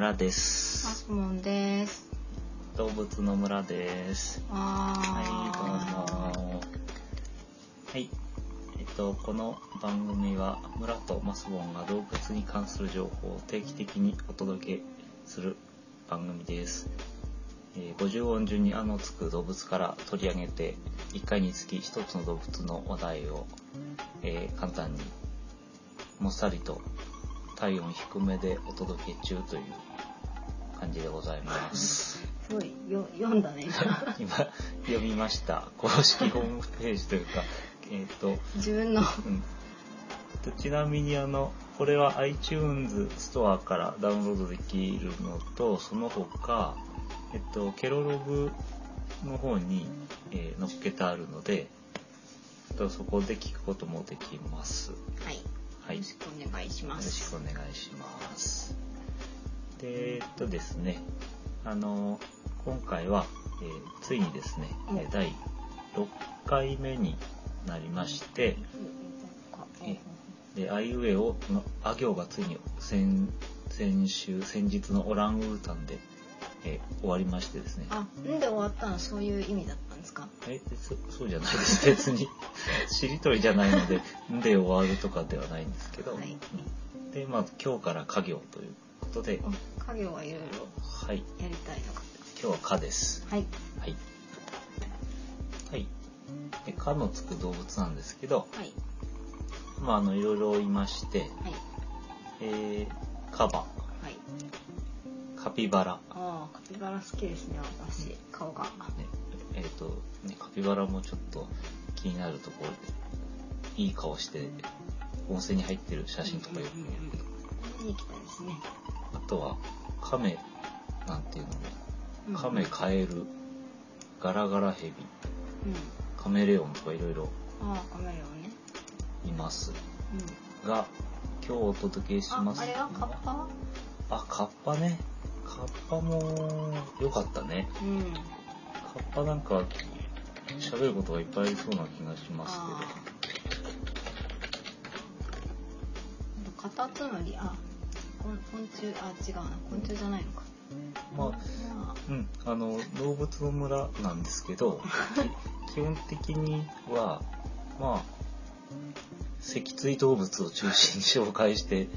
村でマす。スモンです。動物の村です。はい、どうはも。はい。えっと、この番組は村とマスボンが動物に関する情報を定期的にお届けする番組です。えー50音順に「あ」のつく動物から取り上げて1回につき1つの動物の話題を、えー簡単にもっさりと体温低めでお届け中という感じでございます。すごいよ読んだね。今今読みました公式ホームページというかえっ、と、自分のうん、とちなみにあのこれは iTunes ストアからダウンロードできるのとその他えっとケロログの方に、えー載っけてあるのでえっとそこで聞くこともできますはい。はいよろしくお願いしよろします。くお願いします。で、えっとですね、あの、今回は、えーついにですね、うんえー第6回目になりまして、えで、あいうえおの、あ行がついに先、先週、先日のオランウータンで、えー終わりましてですね。あ、んで終わったの？そういう意味だったんですか？えそそうじゃないです。別に。しりとりじゃないので、んで終わるとかではないんですけど。はいうんで、まあ、今日から家業ということで、お家業はいろいろはい。やりたいのか。今日は蚊です。はい。はい。はい。で、蚊のつく動物なんですけど、はい。まあ、あの、いろいろいまして、はい。えー、カバ、はい。カピバラ、ああ、カピバラ好きですね、私。顔が。ね、えっ、と、ね、カピバラもちょっと気になるところで、いい顔して、温泉に入ってる写真とかよく見るけど、見に行きたいですね。あとは、カメなんていうのうんも、カエル、ガラガラヘビ、うん。カメレオンとかいろいろああ、カメレオンね。います。うん。が今日お届けしあま、すあれはカッパ？あカッパねカッパも良かったねうん。カッパなんか喋ることがいっぱいありそうな気がしますああカタツムリあ昆昆虫あ違うな。昆虫じゃないのか。まあまうんあの動物の村なんですけどき 基本的にはまあ脊椎動物を中心に紹介して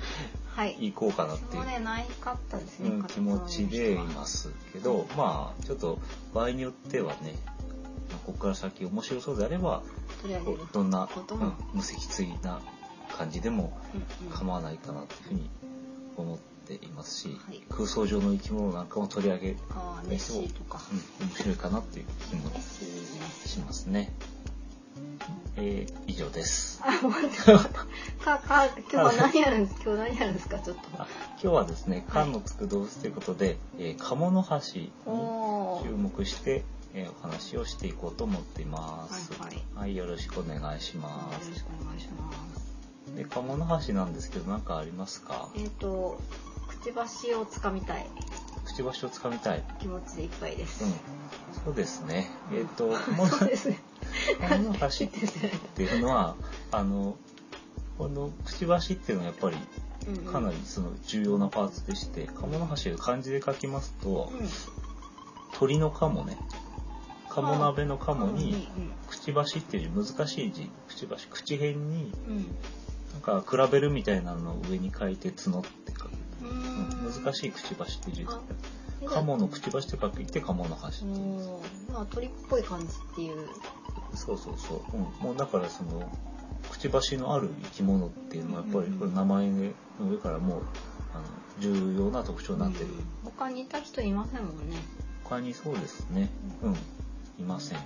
い。いこうかなっていう気持ちでいますけど、まあちょっと場合によってはね、まあここから先面白そうであれば、どんな、うん、無脊椎な感じでも構わないかなというふうに思っていますし、はい。空想上の生き物なんかも取り上げああネッシーとか、うん、面白いかなっていう気もしますね。えー、以上です。あかか今日は何やるんです今日何やるんですか？ちょっと。あ今日はですね、缶のつく動物ということで、えー、鴨の橋に注目して、えーお話をしていこうと思っています。はいはい。よろしくお願いしまよろしくお願いします。す。で、鴨の橋なんですけど、何かありますか？えっ、とくちばしをつかみたいくちばしをつかみたい。気持ちでいっぱいです、うん。そうですね。えっ、と、鴨のね鴨の橋っていうのは、あの、このくちばしっていうのはやっぱりかなりその重要なパーツでして、鴨の橋を漢字で書きますと、うん鳥の鴨ね。鴨鍋の鴨に、うんくちばしっていう難しい字、くちばし、口辺に、うんなんか比べるみたいなのを上に書いて角って書く。ううんん難しいくちばしっていう字あ鴨のくちばしって書いて鴨の橋っていうまあ鳥っぽい感じっていうそうそうそう。うん。もうだからその、くちばしのある生き物っていうのはやっぱりこれ名前の上からもう、あの、重要な特徴になってる。うん他にいた人いませんもんね、他にそうですね。うん。いません。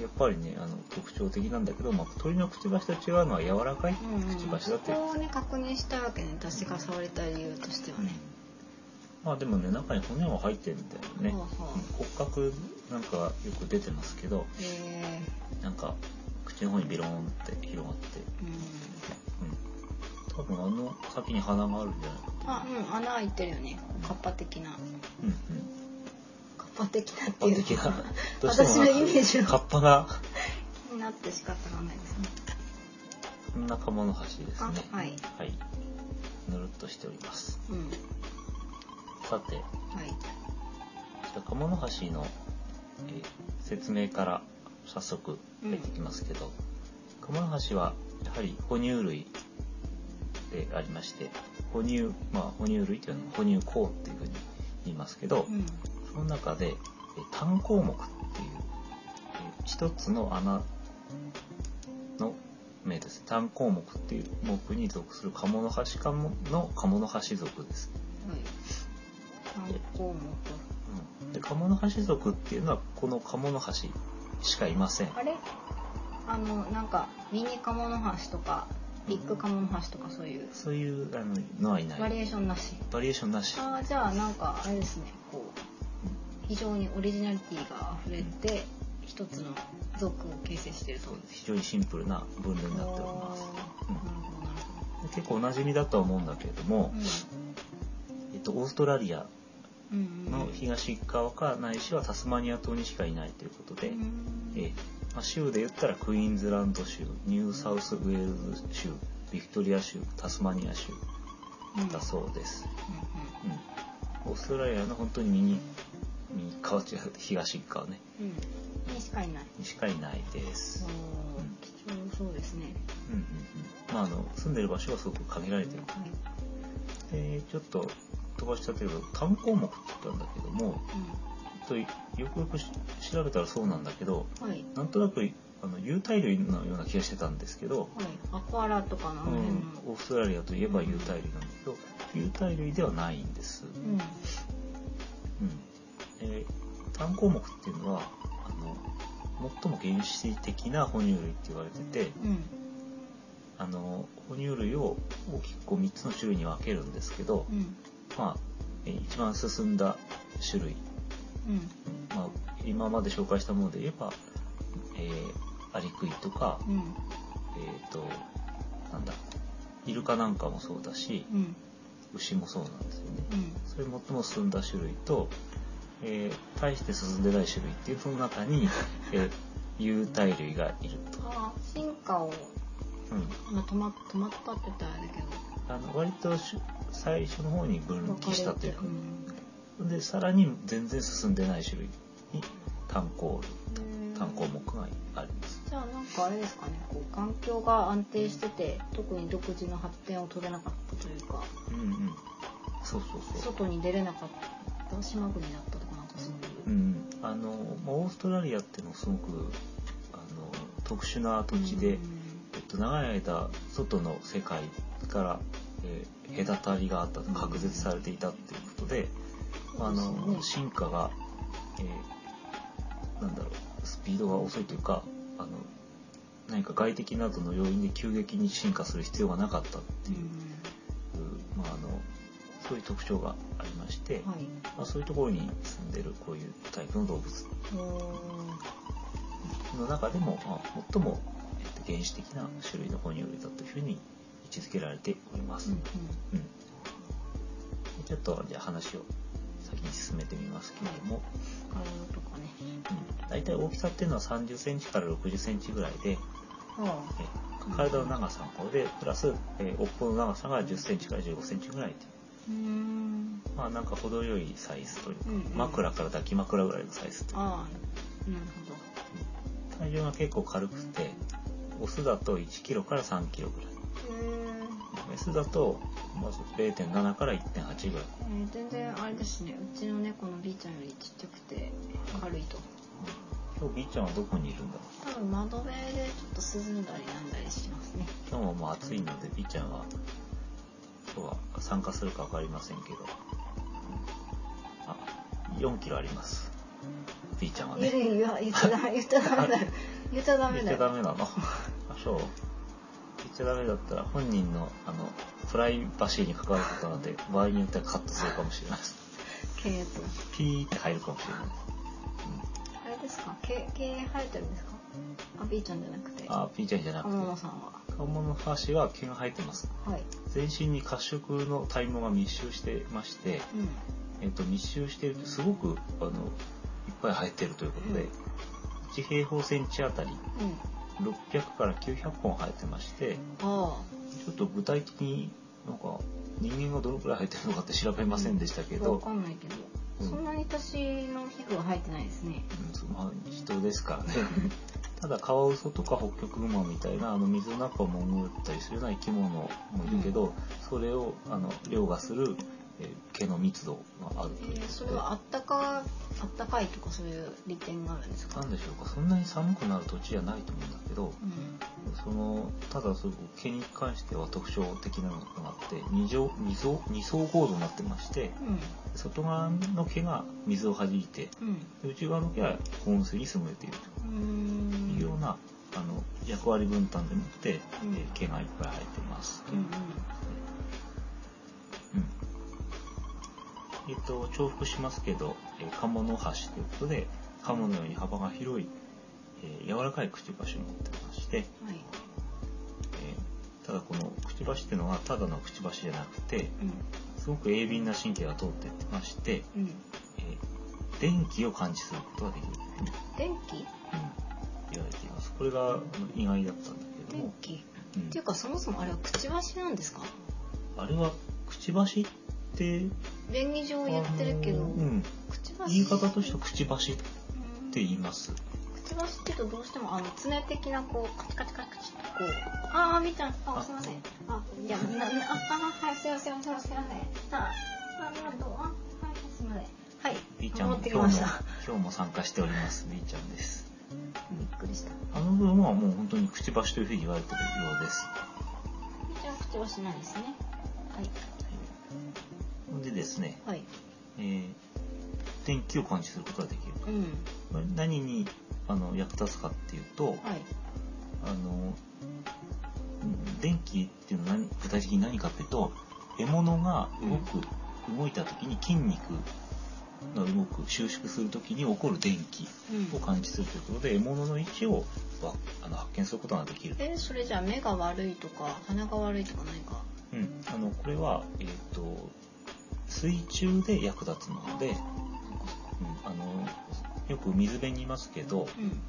やっぱりね、あの、特徴的なんだけど、まあ、鳥のくちばしと違うのは柔らかいうん。うんくちばしだっていう。そこをね確認したいわけね私が触りたい理由としてはね、まあでもね、中に骨も入ってるみたいなね。はあはあう。ん骨格なんかよく出てますけど、へえなんか口の方にビローンって広がって、うん。うん。多分あの先に鼻があるんじゃないかと。あうん穴開いてるよね。カッパ的な。うんうん。カッパ的なっていう。パ的な。どうしても私のイメージカはッパが、気になって仕方がないですね。こんな鴨の橋ですね。あはい。はい。ぬるっとしております。うん。さて、はい。じゃあ鴨の橋の、えー説明から早速入ってきますけど、鴨の橋はやはり哺乳類でありまして哺乳まあ哺乳類というのは哺乳綱っていうふうに言いますけど、うんその中で、えー単項目っていう、えー一つの穴の目です。単項目っていう目に属する鴨の橋科の鴨の橋属です。はい単項うん、で鴨の橋属っていうのはこの鴨の橋しかいません。目あれ？あのなんかミニカモノハシとかビッグカモノハシとかそういうそういうあののはいない。バリエーションなしバリエーションなし。ああじゃあなんかあれですね非常にオリジナリティが溢れて一つの族を形成していると。非常にシンプルな分類になっております。あーなるほどなるで結構おなじみだとは思うんだけれどもほ、どえっと、オーストラリアうんうん。の東側かないしはタスマニア島にしかいないということで、うんえーまあ、州で言ったらクイーンズランド州ニューサウスウェールズ州ビクトリア州タスマニア州うんだそうです、うんうん、オーストラリアの本当に右右側違う東側ね。うん。うんにしかいないにしかいないです、貴重そうですね。うんうんうん。まあ、あの住んでる場所はすごく限られてる。はいでちょっと飛ばしちゃったけど単孔目って言ったんだけどもちょっとよくよくし調べたらそうなんだけどうんはい。なんとなくあの有袋類のような気がしてたんですけど、はい。アクアラとかのうん、オーストラリアといえば有袋類なんだけど有袋類ではないんです。うん。うんえー単項目っていうのはあの最も原始的な哺乳類って言われててうん。あの哺乳類を大きくこう3つの種類に分けるんですけど、うん。まあ、えー一番進んだ種類、うん。まあ、今まで紹介したもので言えば、えーアリクイとか、うん。えっ、となんだイルカなんかもそうだしうん。牛もそうなんですよね。うん。それ最も進んだ種類と、えー大して進んでない種類っていうその中に、えー有袋類がいると。あー進化をうんまあ止ま止まったって言ったらあれだけどあの割とし最初の方に分岐したというか分、でさらに全然進んでない種類に単項類へー単項目があります。じゃあなんかあれですかねこう環境が安定してて特に独自の発展を遂げなかったというかうんうん。そうそうそう。外に出れなかった島国だったとかうん、あのまあオーストラリアっていうのはすごくあの特殊な土地で、えっと、長い間外の世界から、えー隔たりがあったと隔絶されていたっていうことで、まあの進化が、えーなんだろうスピードが遅いというかあの何か外的などの要因で急激に進化する必要がなかったってういう、まあ、あのそういう特徴がありまして、はい。まあ、そういうところに住んでるこういうタイプの動物。の中でも、まあ、最も、えっと、原始的な種類の哺乳類だというふうに位置づけられております。ううん。ん。でちょっとじゃあ話を先に進めてみますけれども、うん、大体大きさっていうのは30センチから60センチぐらいで、体の長さの方でプラス、えー、尾っぽの長さが10センチから15センチぐらいでうーん。まあなんか程よいサイズというか、うんうん。枕から抱き枕ぐらいのサイズという。かああなるほど。体重が結構軽くてオスだと1キロから3キロぐらい。メスだとまず0.7から1.8ぐらい。えー、全然あれですね。うちの猫の B ちゃんよりちっちゃくて軽いと。今日 B ちゃんはどこにいるんだろう。多分窓辺でちょっと涼んだりなんだりしますね。今日ももう暑いので B ちゃんは今日は参加するか分かりませんけど、うんあ4キロあります。B ちゃんはね。いやいや言っちゃダメ 言っちゃダメだよ。言っちゃダメ言っだよちゃダメなの？あそう。言っちゃダメだったら本人のあのプライバシーに関わることなので場合によってはカットするかもしれないピーって入るかもしれない。です、あれですか？毛毛生えてるんですか？あ B ちゃんじゃなくて。うん、あーピーちゃんじゃなくて。天野さんは顔の端は毛が生えてます。はい。全身に褐色の体毛が密集してまして、うん。えっと密集しているとすごくあのいっぱい生えてるということで、うん1平方センチあたりうん。600から900本生えてましてあちょっと具体的になんか人間がどのくらい入ってるのかって調べませんでしたけど、わかんないけど、うんそんなに私の皮膚は入ってないですね。うんまあ、人ですからね。ただカワウソとかホッキョクグマみたいなあの水の中を潜ったりするような生き物もいるけど、それをあの凌駕する、えー毛の密度があるというえー、ことで、それはあったかあったかいとかそういう利点があるんですか？なんでしょうか？そんなに寒くなる土地じゃないと思うんだけどうん。そのただその毛に関しては特徴的なのがあって二乗二層二層構造になってまして外側の毛が水を弾いてうん。内側の毛は保温水に優れているとん。いうような、あの役割分担でもって、うんえー毛がいっぱい生えてます。うんうん。うんと重複しますけど、えー、鴨の端ということで鴨のように幅が広い、えー柔らかいくちばしを持ってまして、はい。えーただこのくちばしっていうのはただのくちばしじゃなくてうん。すごく鋭敏な神経が通っていまして、うん。えー電気を感知することができるというふうに、電気？うん言われていますこれが意外だったんだけども、電気？うんっていうかそもそもあれはくちばしなんですか？あれはくちばしって便宜上言ってるけど。あのうん。言い方としてはくちばしっうんて言います。くちばしって言うとどうしてもあの爪的なこうカチカチカチカチってこうああみーちゃんああすいません。あいやななああはいすいません。すいませんすいません。ああありがとう。あはいすいません。はい B ちゃん持ってきました。今日も参加しております B ちゃんです。びっくりした。あの部分はもう本当にくちばしというふうに言われているようです。みーちゃんくちばしなんですね。はいでですね、はい。えー電気を感知することができる。うん。何にあの役立つかっていうと、はい。あのうん電気っていうのは何具体的に何かっていうと獲物が動く、動いた時に筋肉が動く収縮する時に起こる電気うん。を感知するということで獲物の位置をわあの発見することができる。えそれじゃあ目が悪いとか鼻が悪いとか何か？うん、あのこれは、えー、と水中で役立つもので、うん、あのよく水辺にいますけどうん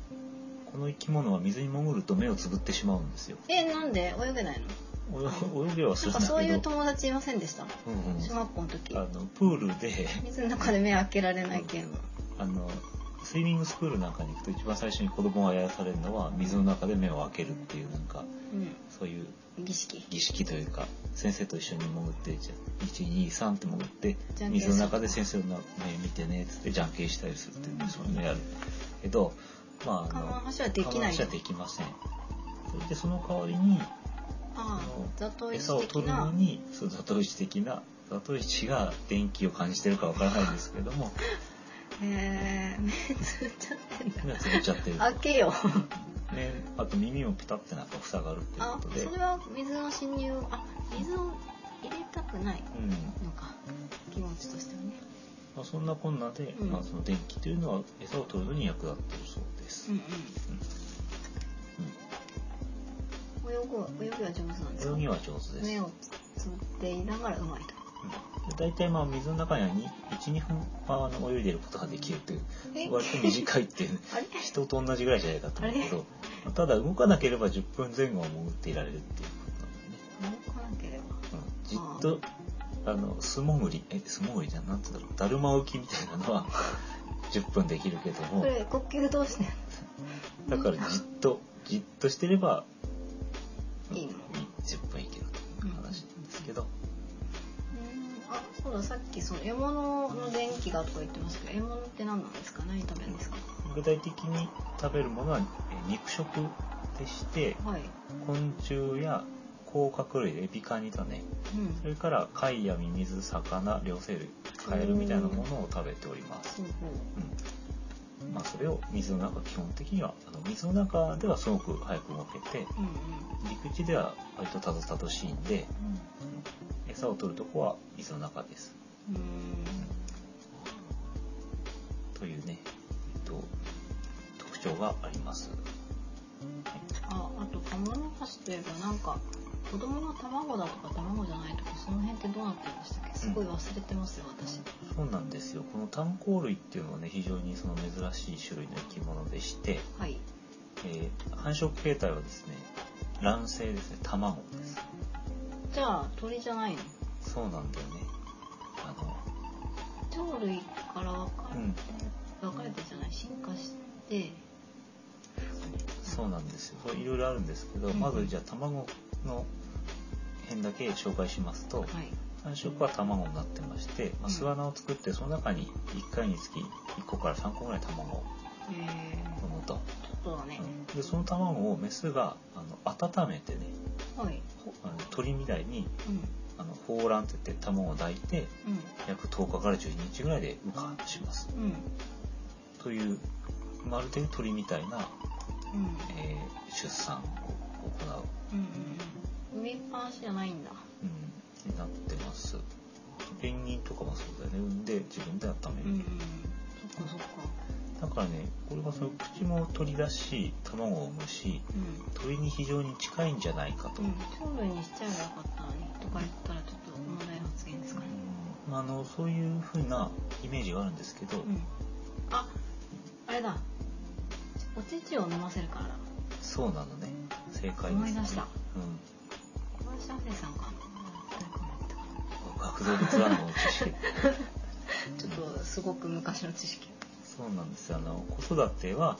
この生き物は水に潜ると目をつぶってしまうんですよ。えなんで？泳げないの？泳泳げはするんだけど。そういう友達いませんでした？うんうん。小学校の時。あのプールで。水の中で目開けられないゲームあのスイミングスクールなんかに行くと一番最初に子供がやらされるのは水の中で目を開けるっていうなんかうそういうん儀式。儀式というか先生と一緒に潜ってじゃ123って潜って水の中で先生の目見てねっつってじゃんけんしたりするっていうねそういうのやるけどまああの釜橋はできない釜橋はできません。それでその代わりにああの餌を取るのにそうザトウイチ的なザトウイチが電気を感じてるかわからないんですけども。へえ目つぶっちゃってんだ。目がつぶっちゃってる。開けよね、あと耳もピタってなんか塞がるっていうあことで。それは水の侵入あ水を入れたくないうん。のか気持ちとしてはね。まあ、そんなこんなで、うん。まあ、その電気というのは餌を取るのに役立っているそうです、うんうん。うん。泳ぐ泳ぎは上手なんですか？泳ぎは上手です、目をつぶっていながらうまいとうん。で大体まあ水の中には12分はあの泳いでいることができるというえ？割と短いっていう 人と同じぐらいじゃないかと思うけどまあただ動かなければ10分前後は潜っていられるっていうこと。なんでね動かなければ。うん。じっとあの素潜りえ素潜りじゃんなんつうんだろう。だるま浮きみたいなのは 10分できるけども。これ呼吸どうして？んだからじっとじっとしてればいいの。10分いけるという話なんですけど、うんあそうださっきその獲物の電気がとか言ってましたけど獲物って何なんですか？何食べるんですか？具体的に食べるものはえ肉食でしてはい。昆虫や甲殻類エビカニだねうん。それから貝やミミズ魚両生類カエルみたいなものを食べております、まあ、それを水の中基本的にはあの水の中ではすごく早く動けてうん。陸地では割とたどたどしいんでうん餌を取るとこは水の中です。うん。うんというね、えっと、特徴があります。ああと鴨の橋といえばなんか子供の卵だとか卵じゃないとかその辺ってどうなってるんでしたっけ？すごい忘れてますよ私。そうなんですよ。この炭鉱類っていうのはね、非常にその珍しい種類の生き物でして、はい。えー繁殖形態はですね、卵生ですね、卵です。じゃあ鳥じゃないの？そうなんだよね。あの鳥類から分かれて、うん。分かれてじゃない？進化して。そうなんですよ。そういろいろあるんですけど、うん。まずじゃあ卵の辺だけ紹介しますと、はい。繁殖は卵になってまして、まあ、うん。巣穴を作ってその中に1回につき1個から3個ぐらい卵をえ産むと、ー、ちょっとだね、うん。でその卵をメスがあの温めてねはい。ほあの鳥みたいにうん。あの抱卵って言って卵を抱いてう約10日から12日ぐらいで羽化します。んうん。というまるで鳥みたいな、うん。えー出産を行う、うんうんうん。産みっぱなしじゃないんだ。うん、になってます。ペンギンとかもそうだよね。産んで自分で温める、うんうん。そっかそっかだからねこれはその口も取り出し卵を産むしうん。鳥に非常に近いんじゃないかと、うん。にしちゃえばよかったのにとか言ったらちょっと問題発言ですかね。うん。あのそういう風なイメージがあるんですけど、うん。ああれだ。お乳を飲ませるからだ。そうなのね。正解です、ね、思い出した。うん。小林亜生さんか。学動物愛の知識。な ちょっとすごく昔の知識そうなんです。よあの子育ては、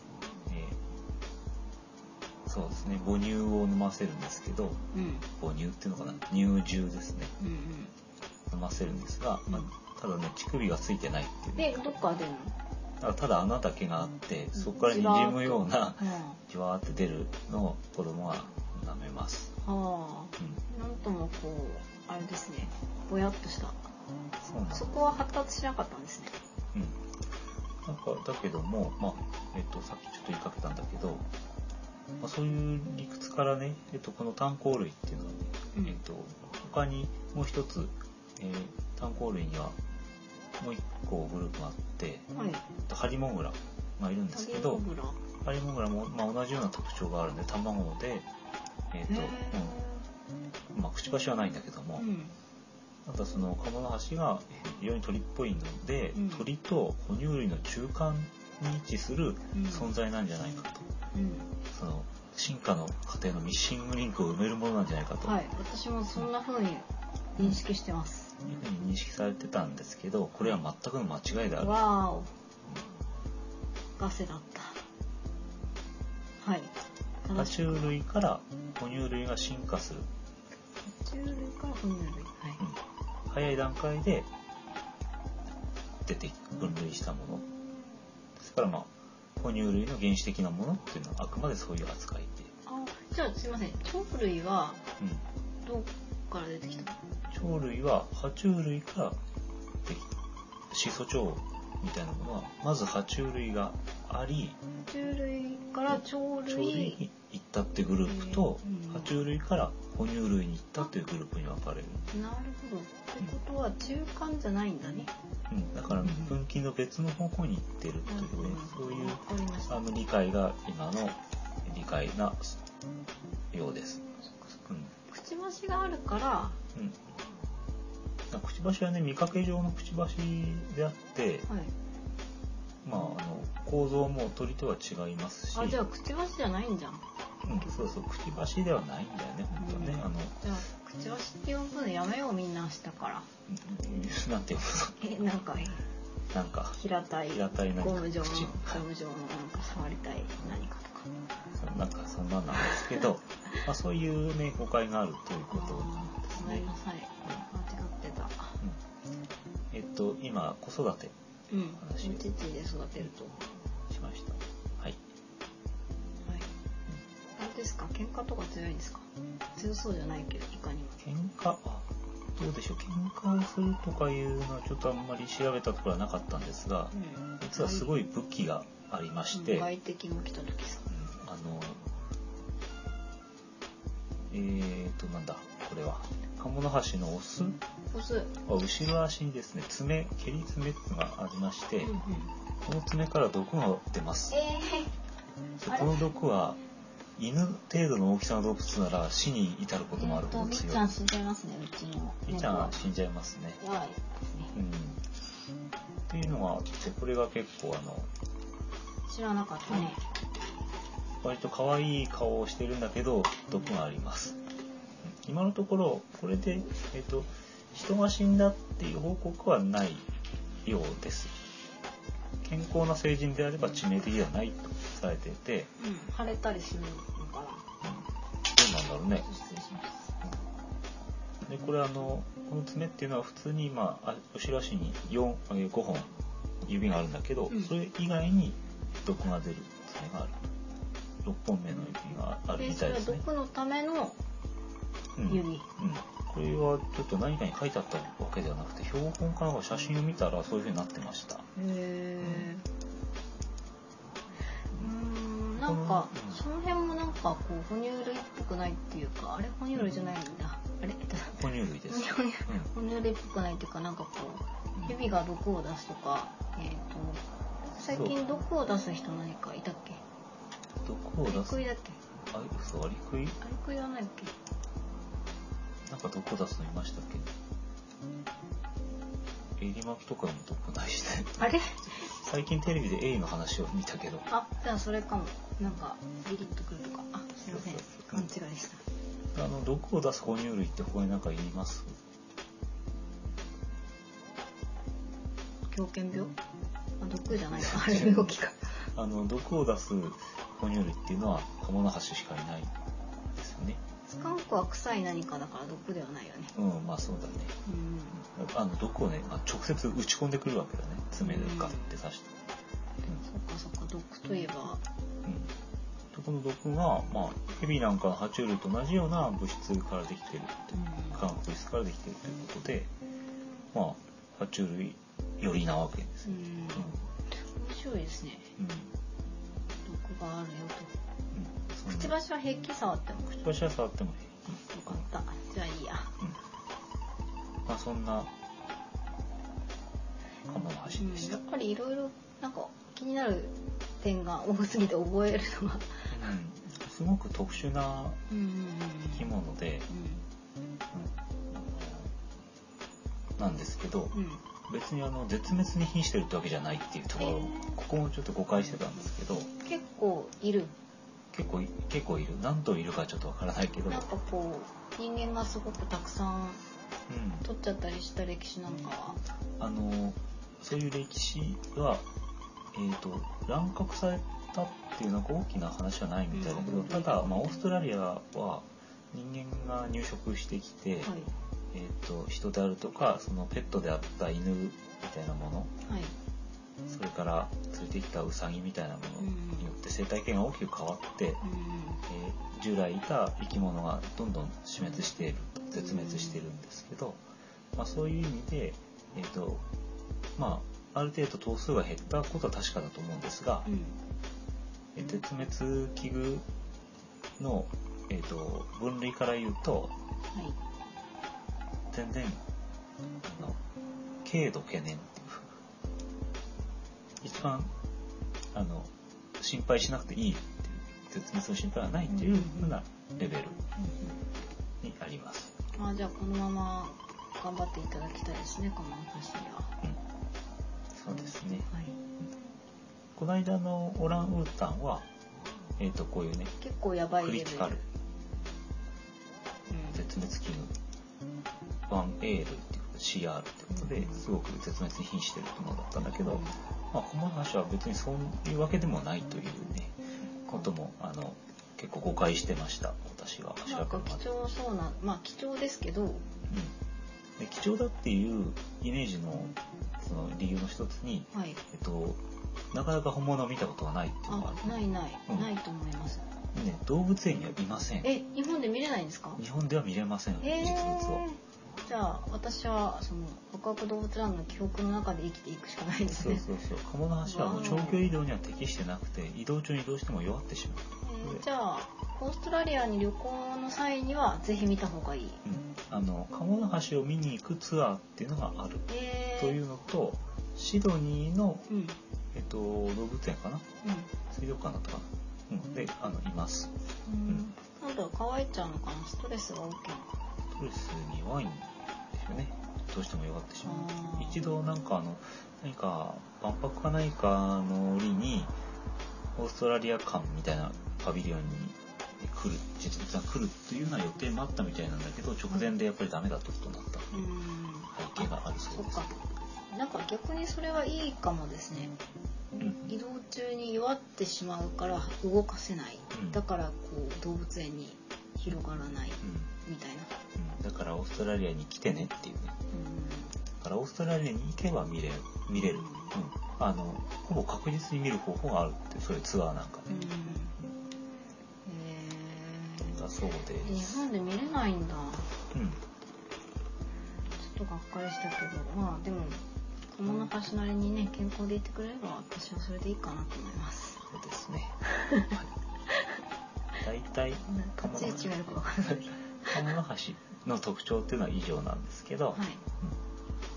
えーそうですね。母乳を飲ませるんですけどうん。母乳っていうのかな？乳汁ですね。うん飲ませるんですが、まあただね乳首がついてないっていう。でどっから出るの？だからただ穴だけがあってそこからにじむようなうん。じわーって出るのを子供は舐めます、はうん、あなんともこうあれですね。ぼやっとした。そうなんそこは発達しなかったんですね。うん、なんかだけども、まあえっと、さっきちょっと言いかけたんだけど、まあ、そういう理屈からね、えっと、この炭鉱類っていうのはね、うん。えっと、他にもう一つ、えー炭鉱類にはもう一個グループがあって、はい。えっとハリモグラがいるんですけどハリモグラ。も、まあ、同じような特徴があるんで卵で、えっとへうん。まあ、くちばしはないんだけども、ーうんただそのカモノハシが非常に鳥っぽいので、うん。鳥と哺乳類の中間に位置するうん。存在なんじゃないかと、うん。その進化の過程のミッシングリンクを埋めるものなんじゃないかと、はい。い、私もそんな風に認識してます。うふうに認識されてたんですけどこれは全くの間違いである、わーお。ガセだった。はい。爬虫類から哺乳類が進化する、爬虫類から哺乳類。はい。うん早い段階で出て分類したものですからまあ哺乳類の原始的なものっていうのはあくまでそういう扱いで、あ、じゃあすいません。鳥類はうん、どっから出てきた？鳥類は爬虫類からできた始祖鳥みたいなものはまず爬虫類があり爬虫類から鳥類。行ったってグループとうん爬虫類から哺乳類に行ったっていうグループに分かれる、なるほど。ってことは中間じゃないんだね。うん、だからうん分岐の別の方向に行ってるというねそういう。あの理解が今の理解なようです。うんくちばしがあるから、うんくちばしはね見かけ上のくちばしであって、はい。まあ、あの構造も鳥とは違いますしあ、じゃあくちばしじゃないんじゃん。うん、そうそうくちばしではないんだよね本当はね、うんあのじゃあくちばしって呼ぶのやめようみんなしたから。うん なんていうえ、なんかのなんか平たい平たいゴム状の口ゴム状のなんか触りたい何かとか。そなんかそんなんなんですけど まあそういうね誤解があるということなんですねごめんな。さい。間違ってた。うんえっと今子育てうん。お話を乳で育てると。しました。ですか？喧嘩とか強いんですか？強そうじゃないけど、いかにも。喧嘩？あどうでしょう喧嘩をするとかいうのはちょっとあんまり調べたところはなかったんですが、うん。実はすごい武器がありまして、外敵が来た時さ。うんあのえーとなんだ？これはカモノハシのオスオス。は後ろ足にですね爪蹴り爪っていうのがありまして、うんうん。この爪から毒が出ますえー。でこの毒は犬程度の大きさの動物なら死に至ることもあるほどみっ強いちゃん死んじゃいますね、うちの。みっちゃんは死んじゃいますねやばいですね。うんっていうのがあってこれが結構あの知らなかったね。割と可愛い顔をしてるんだけど毒がありますうん今のところこれで、えっと人が死んだっていう報告はないようです健康な成人であれば致命的ではないとされていて、うん、腫れたりするのかな。うん、どうなんだろうね。失礼します。でこれあのこの爪っていうのは普通に、まあ、あ後ろ足に4えー5本指があるんだけど、うん。それ以外に毒が出る爪がある。と6本目の指があるで、みたいですね、毒のためのうん。指。うん、これはちょっと何かに書いてあったわけではなくて標本かなんか写真を見たらそういう風になってましたへえ。うーん、なんかうんその辺もなんかこう哺乳類っぽくないっていうか、あれ哺乳類じゃないんだ。あれ、えっと哺乳類です、哺乳類っぽくないっていうかなんかこう蛇が毒を出すとか、えっ、と最近毒を出す人何かいたっけ？アリ毒を出す？クイだっけ？あ嘘アリクイ？アリクイはないっけ？なんか毒を出すのいましたっけ？エリマキとかも毒ないしねあれ？最近テレビでエイの話を見たけどあ、じゃあそれかも。なんかビリッとくるとか。あ、すいません。勘違いでした。あの毒を出す哺乳類って他に何か言います？狂犬病？あ、毒じゃないか。あれ病気か。あの毒を出す哺乳類っていうのはカモノハシしかいないですよねスカンクは臭い何かだから毒ではないよね。うんまあそうだねうん。あの毒をねあ直接打ち込んでくるわけだね爪でガッて刺して、そっかそっか毒といえば。うんこの毒が、まあ、ヘビなんかの爬虫類と同じような物質からできているってうん化学物質からできているということでまあ爬虫類寄りなわけですうん。ね面白いですね。うん、うん毒があるよと。くちばしは平気触っても。くちばしは触ってもいいよかった。じゃあいいや。うんまあそんなカモノハシうん、でした、うんやっぱりいろいろなんか気になる点が多すぎて覚えるのが。すごく特殊なうんうんうん生き物で、うんなんですけどうん。うん。別にあの絶滅に瀕してるってわけじゃないっていうところ、へーここもちょっと誤解してたんですけど結構いる。結構い結構いる。何頭いるかちょっとわからないけど、なんかこう人間がすごくたくさんうん、取っちゃったりした歴史なんかは。あのそういう歴史は、えー、と乱獲されたっていうなんか大きな話はないみたいだけど、うん。ただ、まあ、オーストラリアは人間が入植してきて、はい。えー、と人であるとかそのペットであった犬みたいなもの。はい。それから連れてきたウサギみたいなものによって生態系が大きく変わって、うん。えー従来いた生き物がどんどん死滅している絶滅しているんですけど、まあ、そういう意味で、えーとまあ、ある程度頭数が減ったことは確かだと思うんですが、絶滅危惧の、えー、と分類から言うとはい。全然あの軽度懸念。っていう一番あの心配しなくていいっていう絶滅の心配はないっていうふうなレベルにあります。あじゃあこのまま頑張っていただきたいですねこの話には。うん、そうですね。はい。この間のオランウータンは、えっ、と、こういうね、結構やばいクレベル。リティカルうん絶滅危惧 1A 類っていうこと CR ってことですごく絶滅に瀕してるものだったんだけど、まあ、この話は別にそういうわけでもないというね、ことも、あの、結構誤解してました、私は。なんか貴重そうなまあ貴重ですけど、うん、で貴重だっていうイメージのその理由の一つに、はい。えっと、なかなか本物を見たことがないっていうのがああるないない、うんないと思います。ね、動物園にはいませんえ日本で見れないんですか？日本では見れません、えー実物をじゃあ私はその北海動物ランドの記憶の中で生きていくしかないですね。そうそうそう。鴨の橋はもう長距離移動には適してなくて移動中にどうしても弱ってしまう、えーじゃあオーストラリアに旅行の際にはぜひ見た方がいい。うん、あの鴨の橋を見に行くツアーっていうのがある。えー、というのとシドニーの、うん。うんえっと、動物園かな？水族館だったかな、うん、であのいます。うん。なんだろう乾いちゃうのかな？ストレスが大きいのかストレスに弱いんよねどうしても弱ってしまう一度なんかあの何か万博か何かの折にオーストラリア館みたいなパビリオンに来る実は来るっていうような予定もあったみたいなんだけど直前でやっぱりダメだったことになった。うん背景があるそうです。なんか。逆にそれはいいかもですね。うん。移動中に弱ってしまうから動かせない、うん。だからこう動物園に広がらない。うんみたいな。うんだからオーストラリアに来てねっていうね。うだからオーストラリアに行けば見れる見れる、うん。うん、あのほぼ確実に見る方法があるってそういうツアーなんか。ん、うん。ね、えだそうでー、日す本で見れないんだ。うん。ちょっとがっかりしたけど。まあでも鴨の橋なりにね健康でいてくれれば私はそれでいいかなと思います。そうですね、はい、大体 鴨の立ち位置がよくわからない鴨の橋の特徴っていうのは以上なんですけど、はい。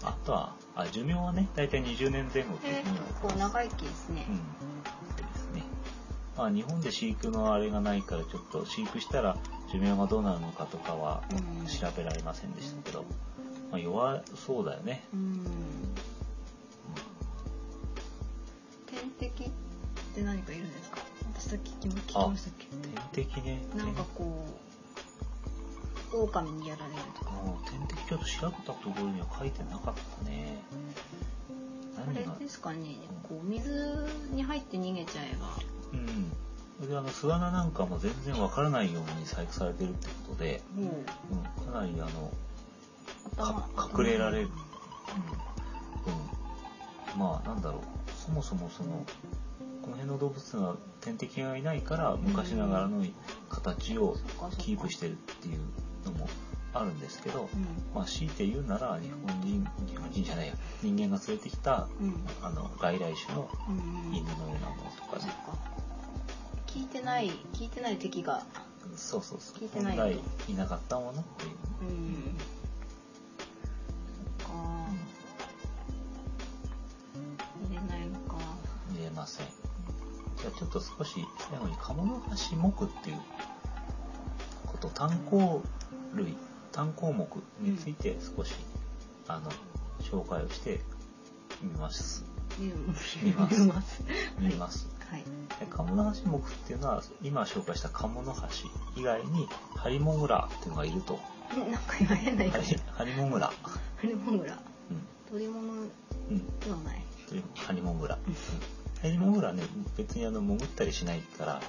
うん、あとはあ寿命はね大体20年前後っていう長生きですね、うん、でですね。まあ日本で飼育のあれがないからちょっと飼育したら寿命がどうなるのかとかはうん。調べられませんでしたけど、まあ弱そうだよね。うん。天敵って何かいるんですか？私さっき聞きましたっけ？天敵ね。なんかこう狼にやられるとか。天敵ちょっと調べたところには書いてなかったね。あれですかね。こう水に入って逃げちゃえば。うん。それであの巣穴なんかも全然わからないように細工されてるってことで、もううん、かなりあの、隠れられる。うん、うん、まあなんだろう。そもそもそのこの辺の動物は天敵がいないから昔ながらの形をキープしてるっていうのもあるんですけど、うん。まあ強いて言うなら日本人日本人じゃないや人間が連れてきたうん。あの外来種の犬のようなものとかね。聞いてない聞いてない敵が。そうそうそう。聞いてない本来いなかったものっていう。うん。そっか。入れないのか。見えません。じゃあちょっと少し最後にカモノハシ目っていうこと、単項類、単項目について少し、あの、紹介をしてみます。見見ます見ます見ます。はいでカモノハシ目っていうのは、今紹介したカモノハシ以外にハリモグラっていうのがいると。えなんか今変な言いハ方リハリモグラ。ハリモグラうん。鳥物うん。ではないというハリモグラ。ハリモグラね、別にあの、潜ったりしないから、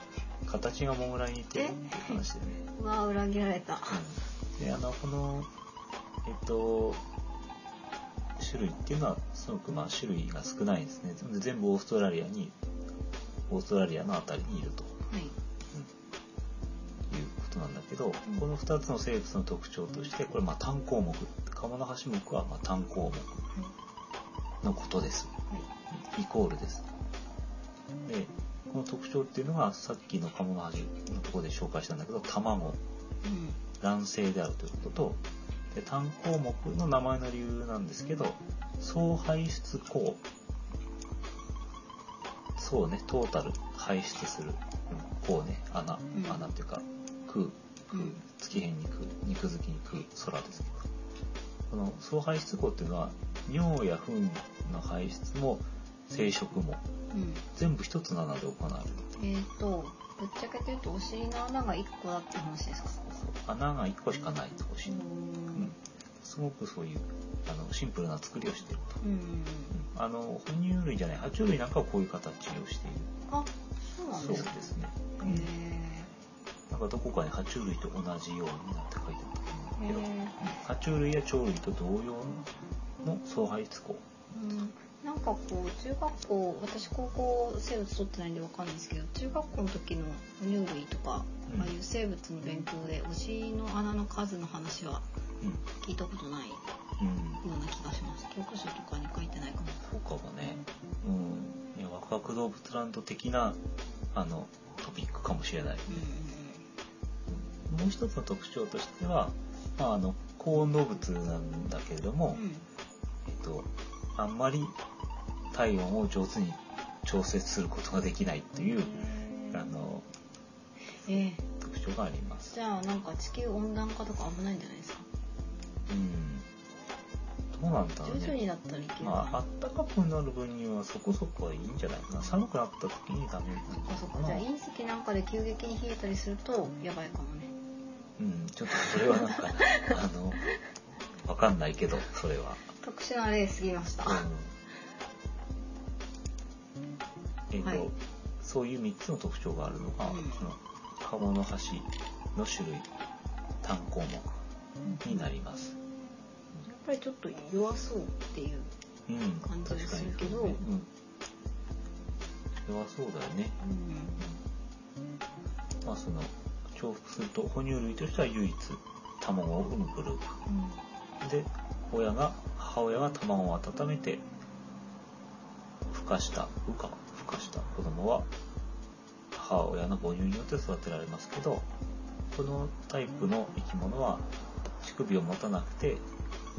形がモグラに似てるっていう話でね。うわ裏切られたうんで、あの、この、えっと、種類っていうのは、すごくまあ種類が少ないんですね。で全部オーストラリアに、オーストラリアのあたりにいると。はいいうことなんだけど、うんこの2つの生物の特徴として、これまあ単項目、カモノハシ目はまあ単項目のことです。はいイコールです。で、この特徴っていうのがさっきのカモノハシのところで紹介したんだけど、卵、うん卵性であるということと、で単項目の名前の理由なんですけど、総排出項。そうね、トータル排出する。項ね、穴、うん。穴っていうか、空、うん。月辺に空、肉付きに空、空ですけど。この総排出項っていうのは、尿や糞の排出も生殖もうん。全部一つの穴で行われる。えっ、ー、とぶっちゃけて言うとお尻の穴が1個だって話ですか？穴が一個しかないと欲し。い。ううん。んすごくそういうあのシンプルな作りをしていると。うん。あの哺乳類じゃない爬虫類なんかはこういう形をしている。あそうですね。なんかどこかに爬虫類と同じようになって書いてあったけど、爬虫類や鳥類と同様の総排出口。かこう中学校私高校生物取ってないんでわかんないですけど中学校の時の哺乳類とか、うん。ああいう生物の勉強でお尻の穴の数の話は聞いたことないような気がします。教科書とかに書いてないかも。そうかもね。うん。いやワクワク動物ランド的なあのトピックかもしれない。うもう一つの特徴としては、まあ、あの高温動物なんだけれども、うん。えっと、あんまり体温を上手に調節することができないという、あのええ特徴があります。じゃあなんか地球温暖化とか危ないんじゃないですか？うん。どうなんだろう徐々にね。だったらいけるかな、まあ、あったかくなる分にはそこそこはいいんじゃないかな。寒くなった時にダメなのあそっかな。かじゃあ隕石なんかで急激に冷えたりするとやばいかもねうん、ちょっとそれはなんか、あの、わかんないけど、それは。特殊な例すぎました、うんえっ、と、はいそういう3つの特徴があるのが、うん。その鴨の橋の種類単項目になります。やっぱりちょっと弱そうっていううん、感じがするけど。うねうん、弱そうだよね。うん。まあその重複すると哺乳類としては唯一卵を産むグルー。プで親が母親が卵を温めて孵化した羽化。孵化した子供は母親の母乳によって育てられますけどこのタイプの生き物は乳首を持たなくて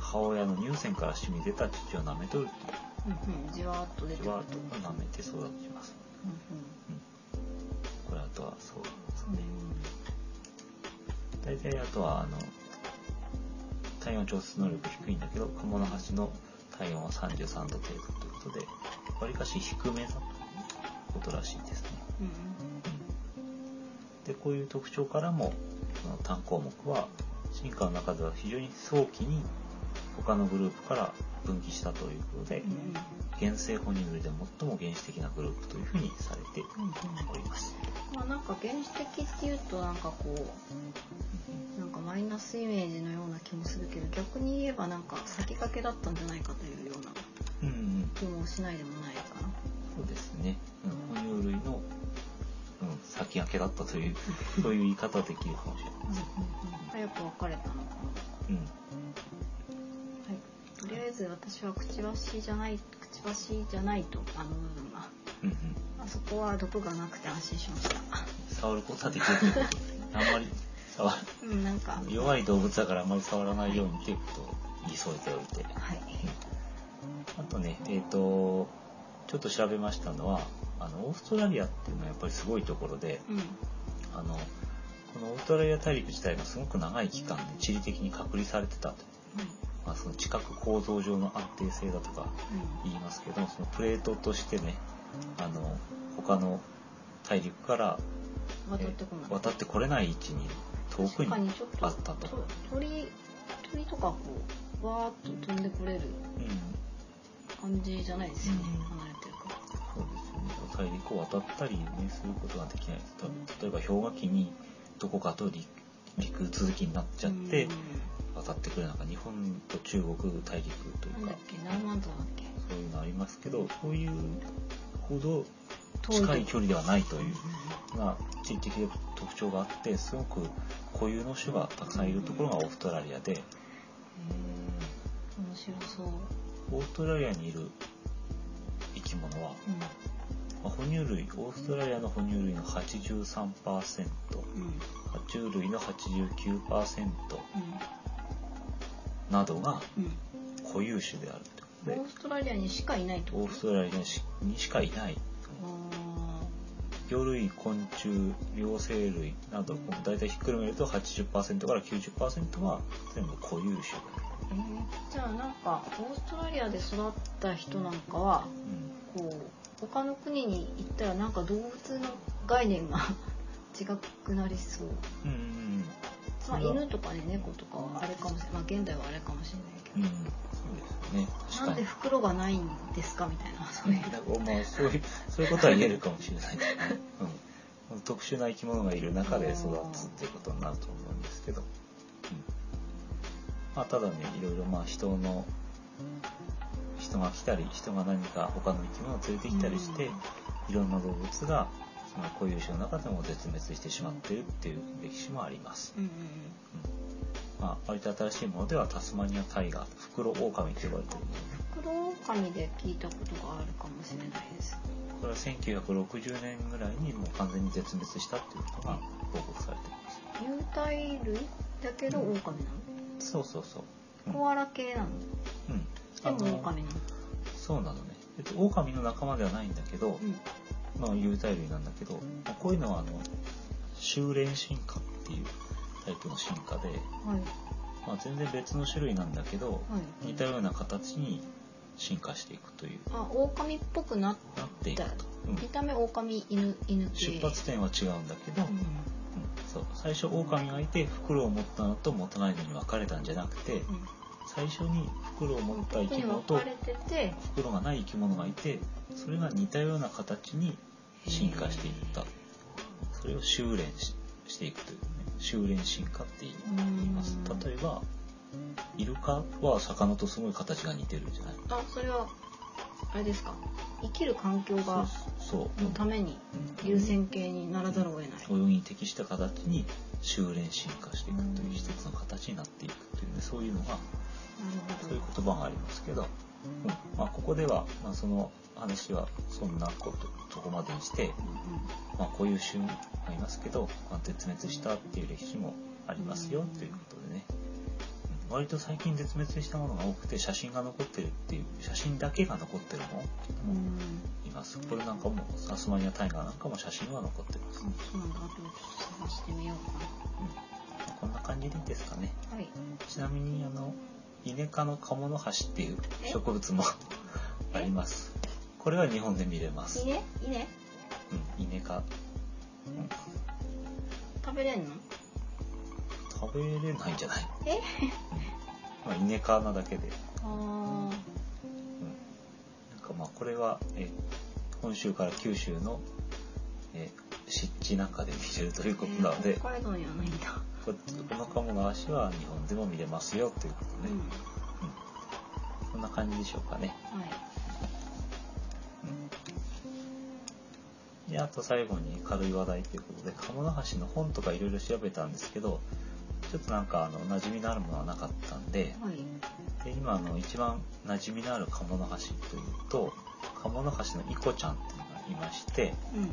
母親の乳腺から染み出た乳を舐めとるっていう。うんうんじわーっと出てくる。とじわっと舐めて育ちます、うんうん、これあとはそうですうんね。大体あとはあの体温調節能力低いんだけど鴨の橋の体温は33度程度ということでわりかし低めだことらしいですね、でこういう特徴からもその単項目は進化の中では非常に早期に他のグループから分岐したということで原生哺乳類で最も原始的なグループというふうにされております、まあなんか原始的っていうとなんかこうなんかマイナスイメージのような気もするけど逆に言えばなんか先駆けだったんじゃないかというような気もしないでもないかな。そうですね、うん、哺乳類の、うん、先駆けだったという そういう言い方はできるかもしれません、早く別れたのかな。うん。はい。とりあえず私はくちばしじゃないくちばしじゃないとあの部分がうんうん、あそこは毒がなくて安心しました。触ることはできる。ということであんまり触うんなんか。弱い動物だからあんまり触らないようにということを言い添えておいて。はい。あとねえっ、とちょっと調べましたのはあのオーストラリアっていうのはやっぱりすごいところでうんあのこのオーストラリア大陸自体がすごく長い期間で地理的に隔離されてたと、まあ、その地殻構造上の安定性だとか言いますけどそのプレートとしてねあの他の大陸からうん。渡ってこない。え渡ってこれない位置に遠く確にあったと。と鳥鳥とかこうわーっと飛んでこれるうん、感じじゃないですよね、うん。離れてるから。そうですよね。大陸を渡ったり、ね、することができないです。例えば氷河期にどこかと陸陸続きになっちゃってうん。渡ってくるなんか日本と中国大陸というか。そういうのありますけどそういうほど近い距離ではないといううんまあ、地理的な特徴があってすごく固有の種がたくさんいるところがオーストラリアで。面白そう。オーストラリアにいる生き物は、うん。まあ哺乳類オーストラリアの哺乳類の83%うん。爬虫類の89%うん。などがうん。固有種であるというこオーストラリアにしかいないと。でオーストラリアにしかいないあ魚類昆虫両生類など大体ひっくるめると80%から90%は全部固有種でーえーじゃあなんかオーストラリアで育った人なんかはある、こう他の国に行ったらなんか動物の概念が 違くなりそう。うん、うんうんまあ犬とかね猫とかはあれかもしれない。まあ現代はあれかもしれないけど。うんね確なんで袋がないんですかみたいな そういう。まあそういうそういうことは言えるかもしれないですね、うん、特殊な生き物がいる中で育つっていうことになると思うまあ、ただねいろいろまあ人の人が来たり人が何か他の生き物を連れてきたりして、いろんな動物がその固有種の中でも絶滅してしまっているっていう歴史もあります、うんうんうん。うんまあ、割と新しいものではタスマニアタイガーフクロオオカミと呼ばれているもの袋紙で聞いたことがあるかもしれないです。これは1960年ぐらいにもう完全に絶滅したっていうことが報告されています。有袋類だけど狼なの？そうそうそう。うんコアラ系なの？うん。でも狼なの？そうなのね。えっと、狼の仲間ではないんだけど、うん。まあ、有袋類なんだけど、まあこういうのは、あの、修練進化っていうタイプの進化で、はい。まあ、全然別の種類なんだけど、はい似たような形に進化していくというあ狼っぽくなっていくと、うん見た目狼犬犬系出発点は違うんだけど、うんうんそう。最初狼がいて袋を持ったのと持たないのに分かれたんじゃなくてうん。最初に袋を持った生き物と袋がない生き物がいてそれが似たような形に進化していった。それを修練ししていくというね。修練進化って言います。うん。例えばイルカは魚とすごい形が似てるじゃない。あそれはあれですか？生きる環境がそうのためにうん。優先形にならざるを得ない、泳ぎに適した形に修練進化していくという一つの形になっていくというねそういうのがそういう言葉がありますけど、うん。まあ、ここでは、まあ、その話はそんなことそこまでにして、まあ、こういう種がいますけど、まあ、絶滅したっていう歴史もありますよということでね、うん割と最近絶滅したものが多くて写真が残ってるっていう写真だけが残ってるものもいます。これなんかもアスマニアタイガーなんかも写真は残ってます、あそうなんだ。あとちょっと探してみようか。うん。こんな感じでいいですかね。なはい。ちなみにあのイネ科のカモノハシっていう植物もあります。これは日本で見れます。いいね。いいね。うん、イネ科、うん、食べれんの？食べれないんじゃない、え？まあ、イネ科なだけで、あうん、なんかまあこれは、えー本州から九州の、えー湿地なんかで見れるというーことなので、えー北海道にはないんだここのカモノハシは日本でも見れますよということで、うん。うん。そんな感じでしょうかね。はい。であと最後に軽い話題ということで鴨の橋の本とかいろいろ調べたんですけどちょっとなんかあの馴染みのあるものはなかったんではい。で今あの一番馴染みのある鴨の橋というとカモノハシのイコちゃんっていうのがいまして、うん。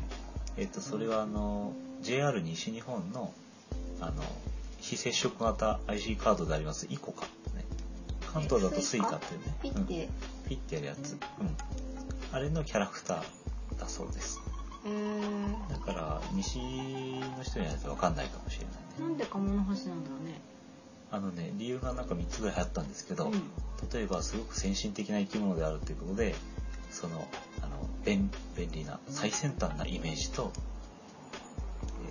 えっとそれはあの JR 西日本のあの非接触型 IC カードでありますイコカね。関東だとスイカっていうね。うん。ピッて、ピッてやるやつ、うん、あれのキャラクターだそうです。えー。だから西の人には分かんないかもしれない。ねなんでカモノハシなんだろうね。あのね理由がなんか3つぐらいあったんですけど、うん。例えばすごく先進的な生き物であるということでそのあの便便利な最先端なイメージと、えー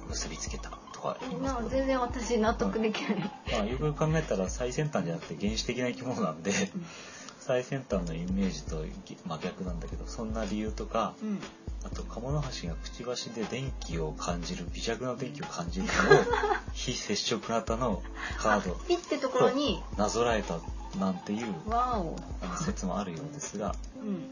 結びつけたとか言いますけど、全然私納得できない、まあ、よくよく考えたら最先端じゃなくて原始的な生き物なんで最先端のイメージと真逆なんだけどそんな理由とかうん。あと鴨の橋がくちばしで電気を感じる微弱な電気を感じるのを 非接触型のカードピッてところに？なぞらえたなんていうわお。あの説もあるようですが、うん。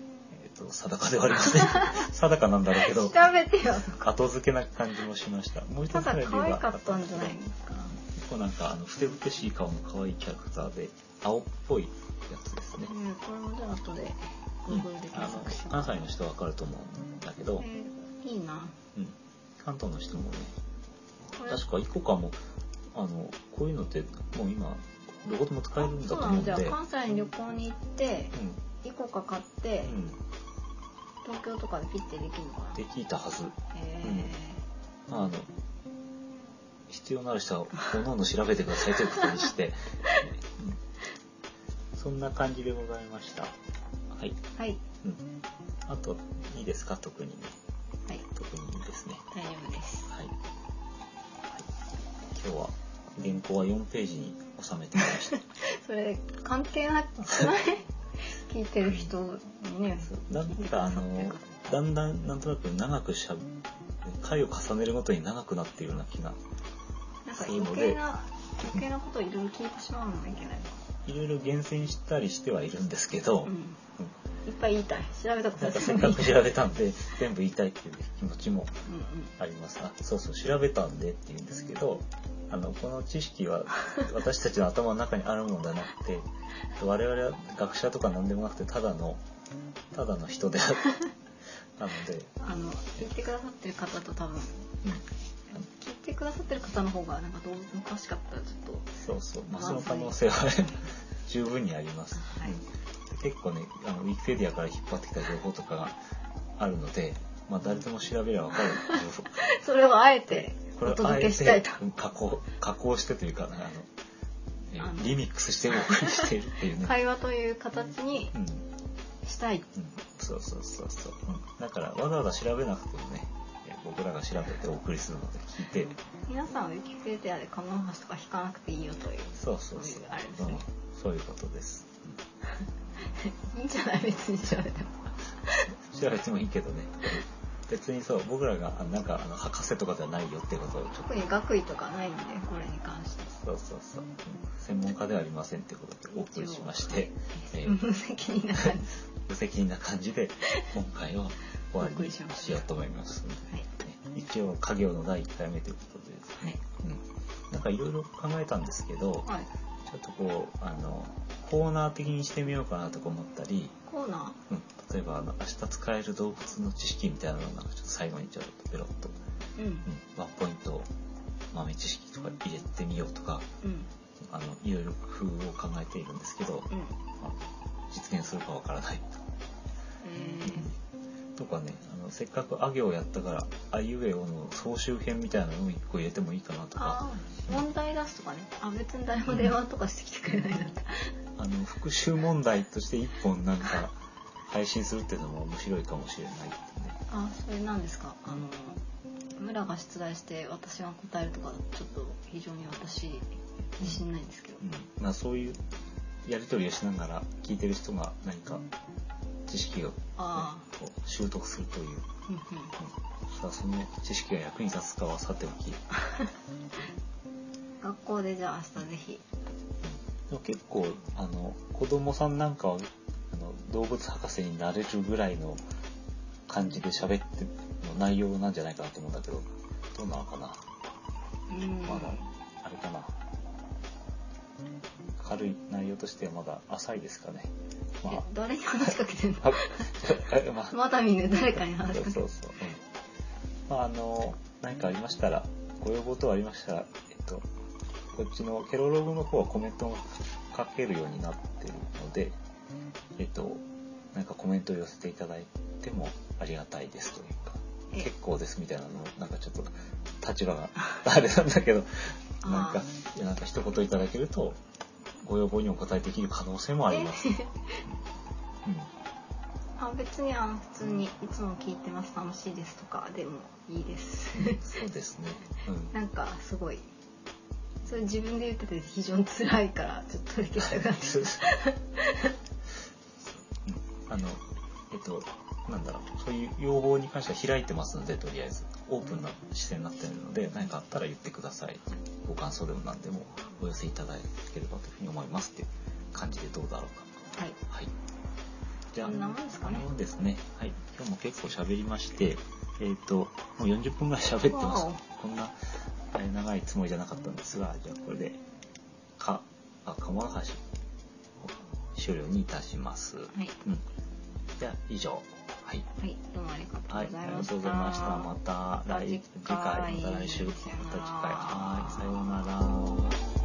えっと定かではありません。定かなんだろうけど調べてよ。後付けな感じもしました。もう一つただぐらい理由が可愛かったんじゃないですか。結構なんかあのふてぶてしい顔の可愛いキャラクターで青っぽいやつですね、うんこれもじゃあ後でうん。Google で検索しよう関西の人はわかると思うんだけど、えーいいな。うん、関東の人もね確かイコカも。あのこういうのってもう今どこでも使えるんだと思うんで。のじゃあ関西に旅行に行ってうん。イコカ買ってうん、東京とかでピッてできるのかな？できたはず。へあの必要のある人はおの調べてくださいということにして、う んそんな感じでございました。はい、ーはい。うん、あといいですか？特に。ねはい。特にいいですね。大丈夫です。はい、はい、今日は原稿は4ページに収めてみました。それ関係なくない？聞いてる人にね。なんかあのだんだんなんとなく長くしゃべ回を重ねるごとに長くなっているような気がなんか余計な余計なことをいろいろ聞いてしまうのがいけないいろいろ厳選したりしてはいるんですけど、うん。うんいっぱい言いたい。調べたことなんかせっかく調べたんで全部言いたいっていう気持ちもうんうん。ありますあそうそう調べたんでって言うんですけどあのこの知識は 私たちの頭の中にあるものではなくて我々は学者とか何でもなくてただのただの人である なので、あの聞いてくださってる方と多分うん、くださってる方の方がなんか動物詳しかったらちょっそうそう、まあ、その可能性は十分にあります、はい。うん結構ねあのウィキペディアから引っ張ってきた情報とかがあるので、まあ、誰でも調べれば分かる。それをあえてお届けしたいと。加工加工してというか、ね、あのリミックスしてお送りしているっていうね。会話という形にうん。したい。うん、そうそうそうそう、うん、だからわざわざ調べなくてもねえ僕らが調べてお送りするので聞いて。皆さんはウィキペディアでカモノハシとか引かなくていいよという。そうそうそうあれですね。うん、そういうことです、いいんじゃない別に調べても。うん、調べてもいいけどね。別にそう僕らがあなんかあの博士とかじゃないよってことを特に学位とかないんで、これに関して。そうそうそう、うん専門家ではありませんってことでお送りしまして、えー無責任な感じ。無責任な感じで今回は終わりにしようと思います、はい。一応家業の第1回目ということでですね、うん、なんかいろいろ考えたんですけど、はい。ちょっとこうあのコーナー的にしてみようかなとか思ったり、コーナうん、例えばあの明日使える動物の知識みたいなのをなんかちょっと最後にちょっとペロッと、ー。うん。うん、ワンポイント豆知識とか入れてみようとかうん。あのいろいろ工夫を考えているんですけど、うん。まあ、実現するかわからないかねあのせっかくあ行をやったからあいうえおの総集編みたいなのを一個入れてもいいかなとー、かああ、問題出すとかね。あ、別に誰も電話とかしてきてくれないんだった。あの復習問題として一本なんか配信するっていうのも面白いかもしれないってね。あ、それなんですか？あの、村が出題して私が答えるとか、ちょっと非常に私、自信ないんですけど。うん、まあそういうやり取りをしながら聞いてる人が何か知識を、ね、あ習得するという、うん、うんうん。さあその知識が役に立つかはさておき、学校でじゃあ明日ぜひ。でも結構あの子供さんなんかはあの動物博士になれるぐらいの感じで喋っての内容なんじゃないかなと思うんだけどどうなのかな？うん。まだあれかな軽い内容としてはまだ浅いですかねまえ誰に話しかけてんの？ああまあ。まだ見ぬ誰かに話しかけてるそうそうそう、うん。まああの何かありましたらご要望等ありましたらえっとこっちのケロログの方はコメントが書けるようになってるのでえっとなんかコメントを寄せていただいてもありがたいですというか。え。結構ですみたいなのをなんかちょっと立場があれなんだけど なんかなんか一言いただけるとご要望にお答えできる可能性もあります、うん。あ別にあの普通にいつも聞いてます。楽しいですとかでもいいです。そうですね。うん。なんかすごい。それ自分で言ってて非常に辛いからちょっと取り消したって。うん。あの、えっと、なんだろう、そういう要望に関しては開いてますので、とりあえず、オープンな視線になってるので、何かあったら言ってください。ご感想でも何でもお寄せいただければというふうに思いますっていう感じでどうだろうか。はいはい。じゃあ、こんなもんですかねこんなもんですね。はい。今日も結構喋りまして、えっ、と、もう40分ぐらい喋ってます。こんな、えー長いつもりじゃなかったんですが、じゃあこれで、か、あ、鴨の橋、終了にいたします。はいうん。じゃあ、以上。はい。はいどうもありがとうはい、ございました、ありがとうございました。また来、次回、また来週、また次回。はい、さようなら。